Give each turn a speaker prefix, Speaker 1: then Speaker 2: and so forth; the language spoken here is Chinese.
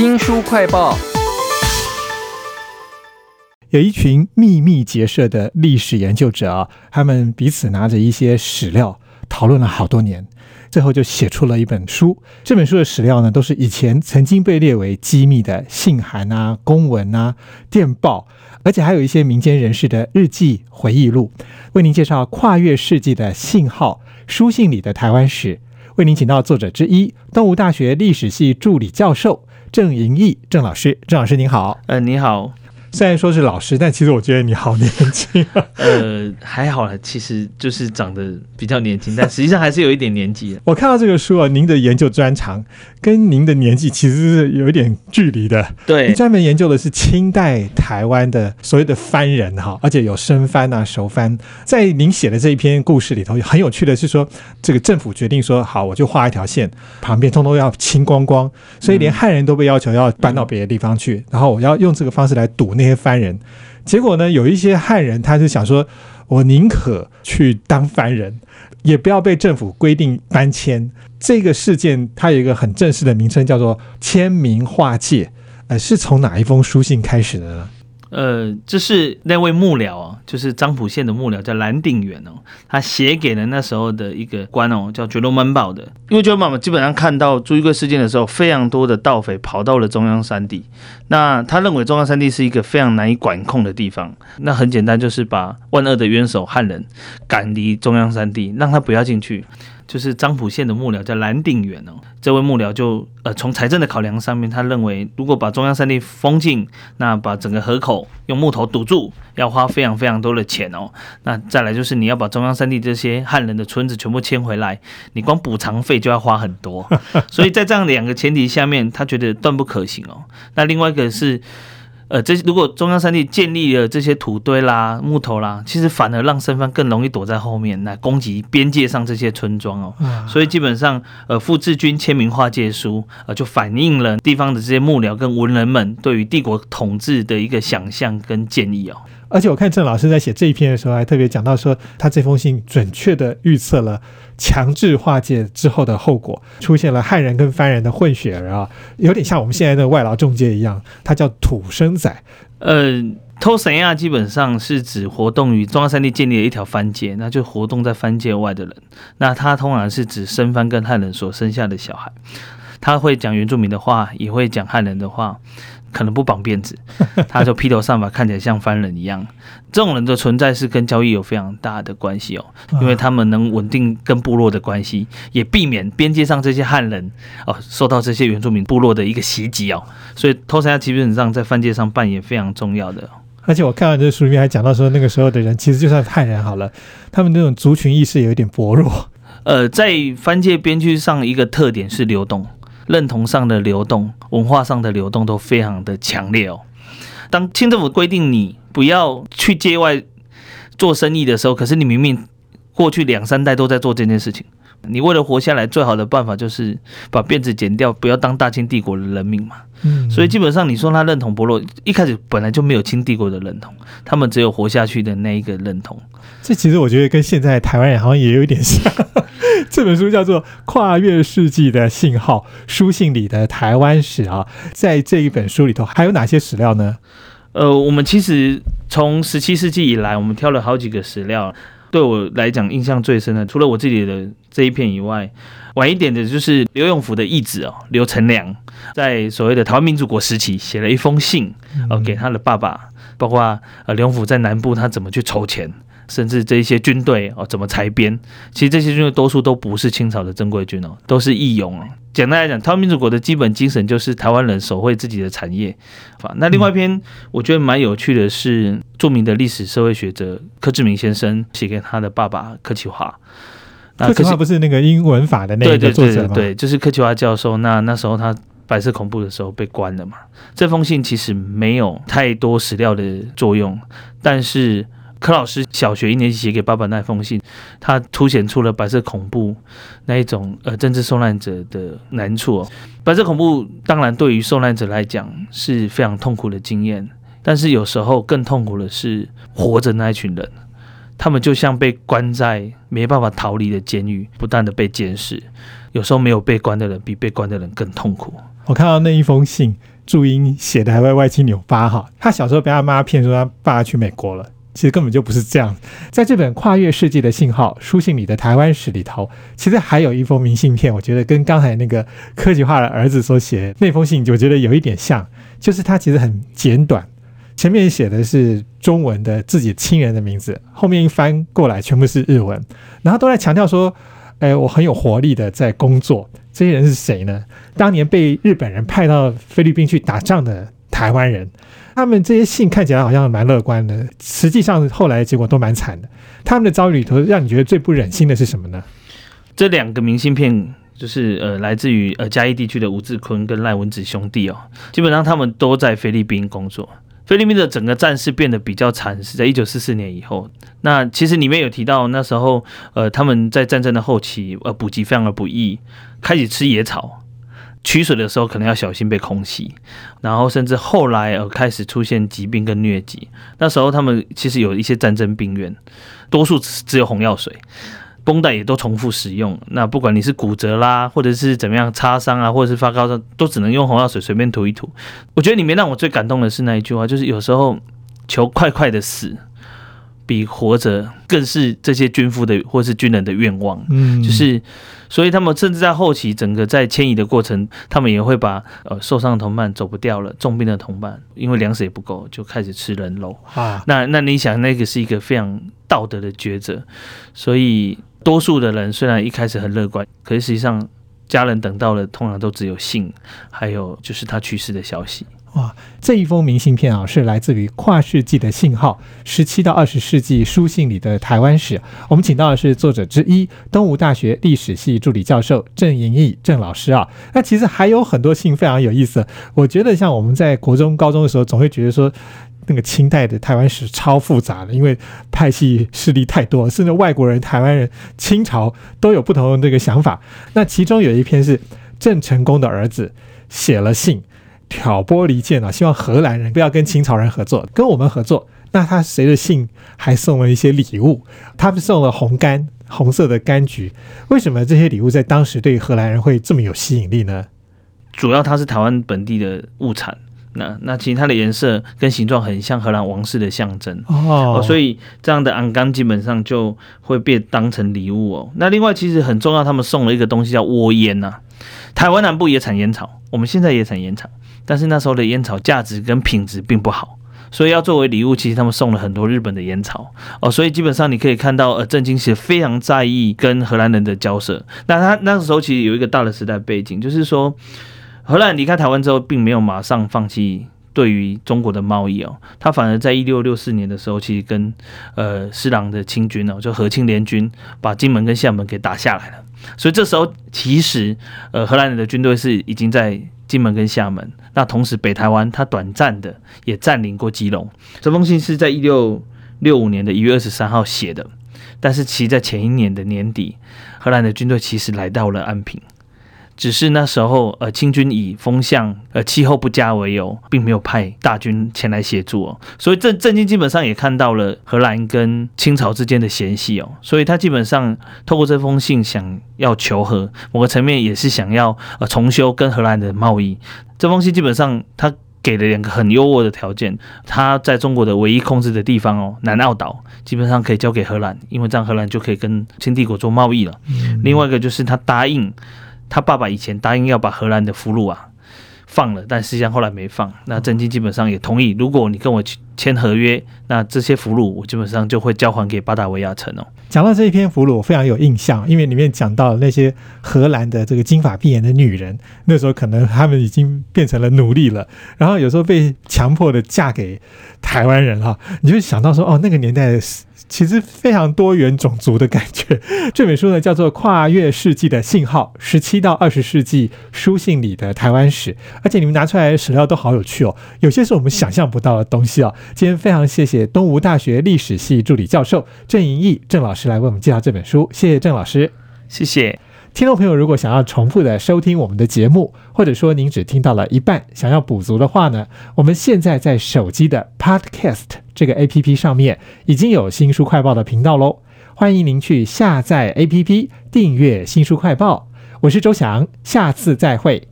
Speaker 1: 新书快报。
Speaker 2: 有一群秘密结社的历史研究者啊，他们彼此拿着一些史料讨论了好多年，最后就写出了一本书。这本书的史料呢，都是以前曾经被列为机密的信函啊、公文啊、电报，而且还有一些民间人士的日记、回忆录。为您介绍跨越世纪的信号书信里的台湾史，为您请到作者之一，东吴大学历史系助理教授郑莹义郑老师。郑老师您好。
Speaker 3: 呃，你好，
Speaker 2: 虽然说是老师，但其实我觉得你好年轻啊。
Speaker 3: 呃，还好啦，其实就是长得比较年轻，但实际上还是有一点年纪的。
Speaker 2: 我看到这个书啊，您的研究专长跟您的年纪其实是有一点距离的。
Speaker 3: 对
Speaker 2: 你，专门研究的是清代台湾的所谓的番人哈，而且有生番啊、熟番。在您写的这一篇故事里头，很有趣的是说，这个政府决定说好，我就画一条线，旁边通通要清光光，所以连汉人都被要求要搬到别的地方去，然后我要用这个方式来堵那些番人。结果呢，有一些汉人他就想说，我宁可去当番人，也不要被政府规定搬迁。这个事件它有一个很正式的名称，叫做签名画界。呃，是从哪一封书信开始的呢？
Speaker 3: 呃，这是那位幕僚啊，就是漳浦县的幕僚，叫蓝定远哦，他写给了那时候的一个官哦，叫觉罗曼堡的。因为觉罗门堡基本上看到朱一贵事件的时候，非常多的盗匪跑到了中央山地，那他认为中央山地是一个非常难以管控的地方。那很简单，就是把万恶的冤首汉人赶离中央山地，让他不要进去。就是漳浦县的幕僚叫蓝定远哦，这位幕僚就呃从财政的考量上面，他认为如果把中央山地封禁，那把整个河口用木头堵住，要花非常非常多的钱哦。那再来就是你要把中央山地这些汉人的村子全部迁回来，你光补偿费就要花很多。所以在这样两个前提下面，他觉得断不可行哦。那另外一个是。呃，这如果中央山地建立了这些土堆啦、木头啦，其实反而让生番更容易躲在后面来攻击边界上这些村庄哦。
Speaker 2: 啊
Speaker 3: 所以基本上，呃，傅志军签名划界书，呃，就反映了地方的这些幕僚跟文人们对于帝国统治的一个想象跟建议哦。
Speaker 2: 而且我看郑老师在写这一篇的时候，还特别讲到说，他这封信准确的预测了强制化界之后的后果，出现了汉人跟番人的混血儿啊，有点像我们现在的外劳中介一样，他叫土生仔。
Speaker 3: 呃，偷神亚基本上是指活动于中央山地建立了一条番界，那就活动在番界外的人。那他通常是指生番跟汉人所生下的小孩，他会讲原住民的话，也会讲汉人的话。可能不绑辫子，他就披头散发，看起来像番人一样。这种人的存在是跟交易有非常大的关系哦，因为他们能稳定跟部落的关系，也避免边界上这些汉人哦受到这些原住民部落的一个袭击哦。所以偷山基本上在番界上扮演非常重要的。
Speaker 2: 而且我看完这书里面还讲到说，那个时候的人其实就算汉人好了，他们那种族群意识有一点薄弱。
Speaker 3: 呃，在番界边区上，一个特点是流动。认同上的流动，文化上的流动都非常的强烈哦。当清政府规定你不要去界外做生意的时候，可是你明明过去两三代都在做这件事情，你为了活下来，最好的办法就是把辫子剪掉，不要当大清帝国的人民嘛。
Speaker 2: 嗯，
Speaker 3: 所以基本上你说他认同伯洛，一开始本来就没有清帝国的认同，他们只有活下去的那一个认同。
Speaker 2: 这其实我觉得跟现在台湾人好像也有一点像。这本书叫做《跨越世纪的信号：书信里的台湾史》啊，在这一本书里头还有哪些史料呢？
Speaker 3: 呃，我们其实从十七世纪以来，我们挑了好几个史料，对我来讲印象最深的，除了我自己的这一片以外，晚一点的就是刘永福的义子哦，刘成良，在所谓的台湾民主国时期写了一封信，呃，给他的爸爸，包括呃刘永福在南部他怎么去筹钱。甚至这一些军队哦，怎么裁编？其实这些军队多数都不是清朝的正规军哦，都是义勇哦。简单来讲，台湾民主国的基本精神就是台湾人守卫自己的产业。啊，那另外一篇我觉得蛮有趣的是，著名的历史社会学者柯志明先生写给他的爸爸柯启华。
Speaker 2: 柯启华不是那个英文法的那个作者吗？
Speaker 3: 对，就是柯启华教授。那那时候他白色恐怖的时候被关了嘛。这封信其实没有太多史料的作用，但是。柯老师小学一年级写给爸爸那封信，他凸显出了白色恐怖那一种呃政治受难者的难处。白色恐怖当然对于受难者来讲是非常痛苦的经验，但是有时候更痛苦的是活着那一群人，他们就像被关在没办法逃离的监狱，不断的被监视。有时候没有被关的人比被关的人更痛苦。
Speaker 2: 我看到那一封信，注音写的还会歪七扭八哈。他小时候被他妈骗说他爸去美国了，其实根本就不是这样。在这本跨越世纪的信号书信里的台湾史里头，其实还有一封明信片，我觉得跟刚才那个科技化的儿子所写那封信，我觉得有一点像，就是他其实很简短。前面写的是中文的自己亲人的名字，后面一翻过来全部是日文，然后都在强调说：“哎，我很有活力的在工作。”这些人是谁呢？当年被日本人派到菲律宾去打仗的台湾人，他们这些信看起来好像蛮乐观的，实际上后来结果都蛮惨的。他们的遭遇里头，让你觉得最不忍心的是什么呢？
Speaker 3: 这两个明信片就是呃，来自于呃嘉义地区的吴志坤跟赖文子兄弟哦，基本上他们都在菲律宾工作。菲律宾的整个战事变得比较惨，是在一九四四年以后。那其实里面有提到，那时候呃他们在战争的后期，呃补给非常的不易，开始吃野草，取水的时候可能要小心被空袭，然后甚至后来呃开始出现疾病跟疟疾。那时候他们其实有一些战争病院，多数只有红药水。绷带也都重复使用，那不管你是骨折啦，或者是怎么样擦伤啊，或者是发高烧，都只能用红药水随便涂一涂。我觉得里面让我最感动的是那一句话，就是有时候求快快的死，比活着更是这些军夫的或是军人的愿望。嗯，就是所以他们甚至在后期整个在迁移的过程，他们也会把呃受伤的同伴走不掉了，重病的同伴因为粮食也不够，就开始吃人肉啊。那那你想，那个是一个非常道德的抉择，所以。多数的人虽然一开始很乐观，可是实际上家人等到了，通常都只有信，还有就是他去世的消息。
Speaker 2: 哇，这一封明信片啊，是来自于跨世纪的信号，十七到二十世纪书信里的台湾史。我们请到的是作者之一，东吴大学历史系助理教授郑莹义郑老师啊。那其实还有很多信非常有意思，我觉得像我们在国中、高中的时候，总会觉得说。那个清代的台湾史超复杂的，因为派系势力太多，甚至外国人、台湾人、清朝都有不同的这个想法。那其中有一篇是郑成功的儿子写了信挑拨离间啊，希望荷兰人不要跟清朝人合作，跟我们合作。那他随着信还送了一些礼物，他们送了红柑，红色的柑橘。为什么这些礼物在当时对荷兰人会这么有吸引力呢？
Speaker 3: 主要它是台湾本地的物产。那那其实它的颜色跟形状很像荷兰王室的象征哦，所以这样的昂钢基本上就会被当成礼物哦。那另外其实很重要，他们送了一个东西叫窝烟呐。台湾南部也产烟草，我们现在也产烟草，但是那时候的烟草价值跟品质并不好，所以要作为礼物，其实他们送了很多日本的烟草哦。所以基本上你可以看到，呃，郑经实非常在意跟荷兰人的交涉。那他那个时候其实有一个大的时代背景，就是说。荷兰离开台湾之后，并没有马上放弃对于中国的贸易哦，他反而在一六六四年的时候，其实跟呃施琅的清军哦，就和清联军把金门跟厦门给打下来了。所以这时候其实呃荷兰人的军队是已经在金门跟厦门，那同时北台湾它短暂的也占领过基隆。这封信是在一六六五年的一月二十三号写的，但是其在前一年的年底，荷兰的军队其实来到了安平。只是那时候，呃，清军以风向、呃气候不佳为由，并没有派大军前来协助哦。所以郑郑经基本上也看到了荷兰跟清朝之间的嫌隙哦。所以他基本上透过这封信想要求和，某个层面也是想要呃重修跟荷兰的贸易。这封信基本上他给了两个很优渥的条件，他在中国的唯一控制的地方哦，南澳岛基本上可以交给荷兰，因为这样荷兰就可以跟清帝国做贸易了。另外一个就是他答应。他爸爸以前答应要把荷兰的俘虏啊放了，但实际上后来没放。那郑经基本上也同意，如果你跟我去签合约，那这些俘虏我基本上就会交还给巴达维亚城哦。
Speaker 2: 讲到这一篇俘虏，我非常有印象，因为里面讲到那些荷兰的这个金发碧眼的女人，那时候可能他们已经变成了奴隶了，然后有时候被强迫的嫁给台湾人哈，你就想到说，哦，那个年代。其实非常多元种族的感觉。这本书呢叫做《跨越世纪的信号：十七到二十世纪书信里的台湾史》，而且你们拿出来的史料都好有趣哦，有些是我们想象不到的东西哦。今天非常谢谢东吴大学历史系助理教授郑莹义郑老师来为我们介绍这本书，谢谢郑老师，
Speaker 3: 谢谢。
Speaker 2: 听众朋友，如果想要重复的收听我们的节目，或者说您只听到了一半，想要补足的话呢，我们现在在手机的 Podcast 这个 APP 上面已经有新书快报的频道喽，欢迎您去下载 APP 订阅新书快报。我是周翔，下次再会。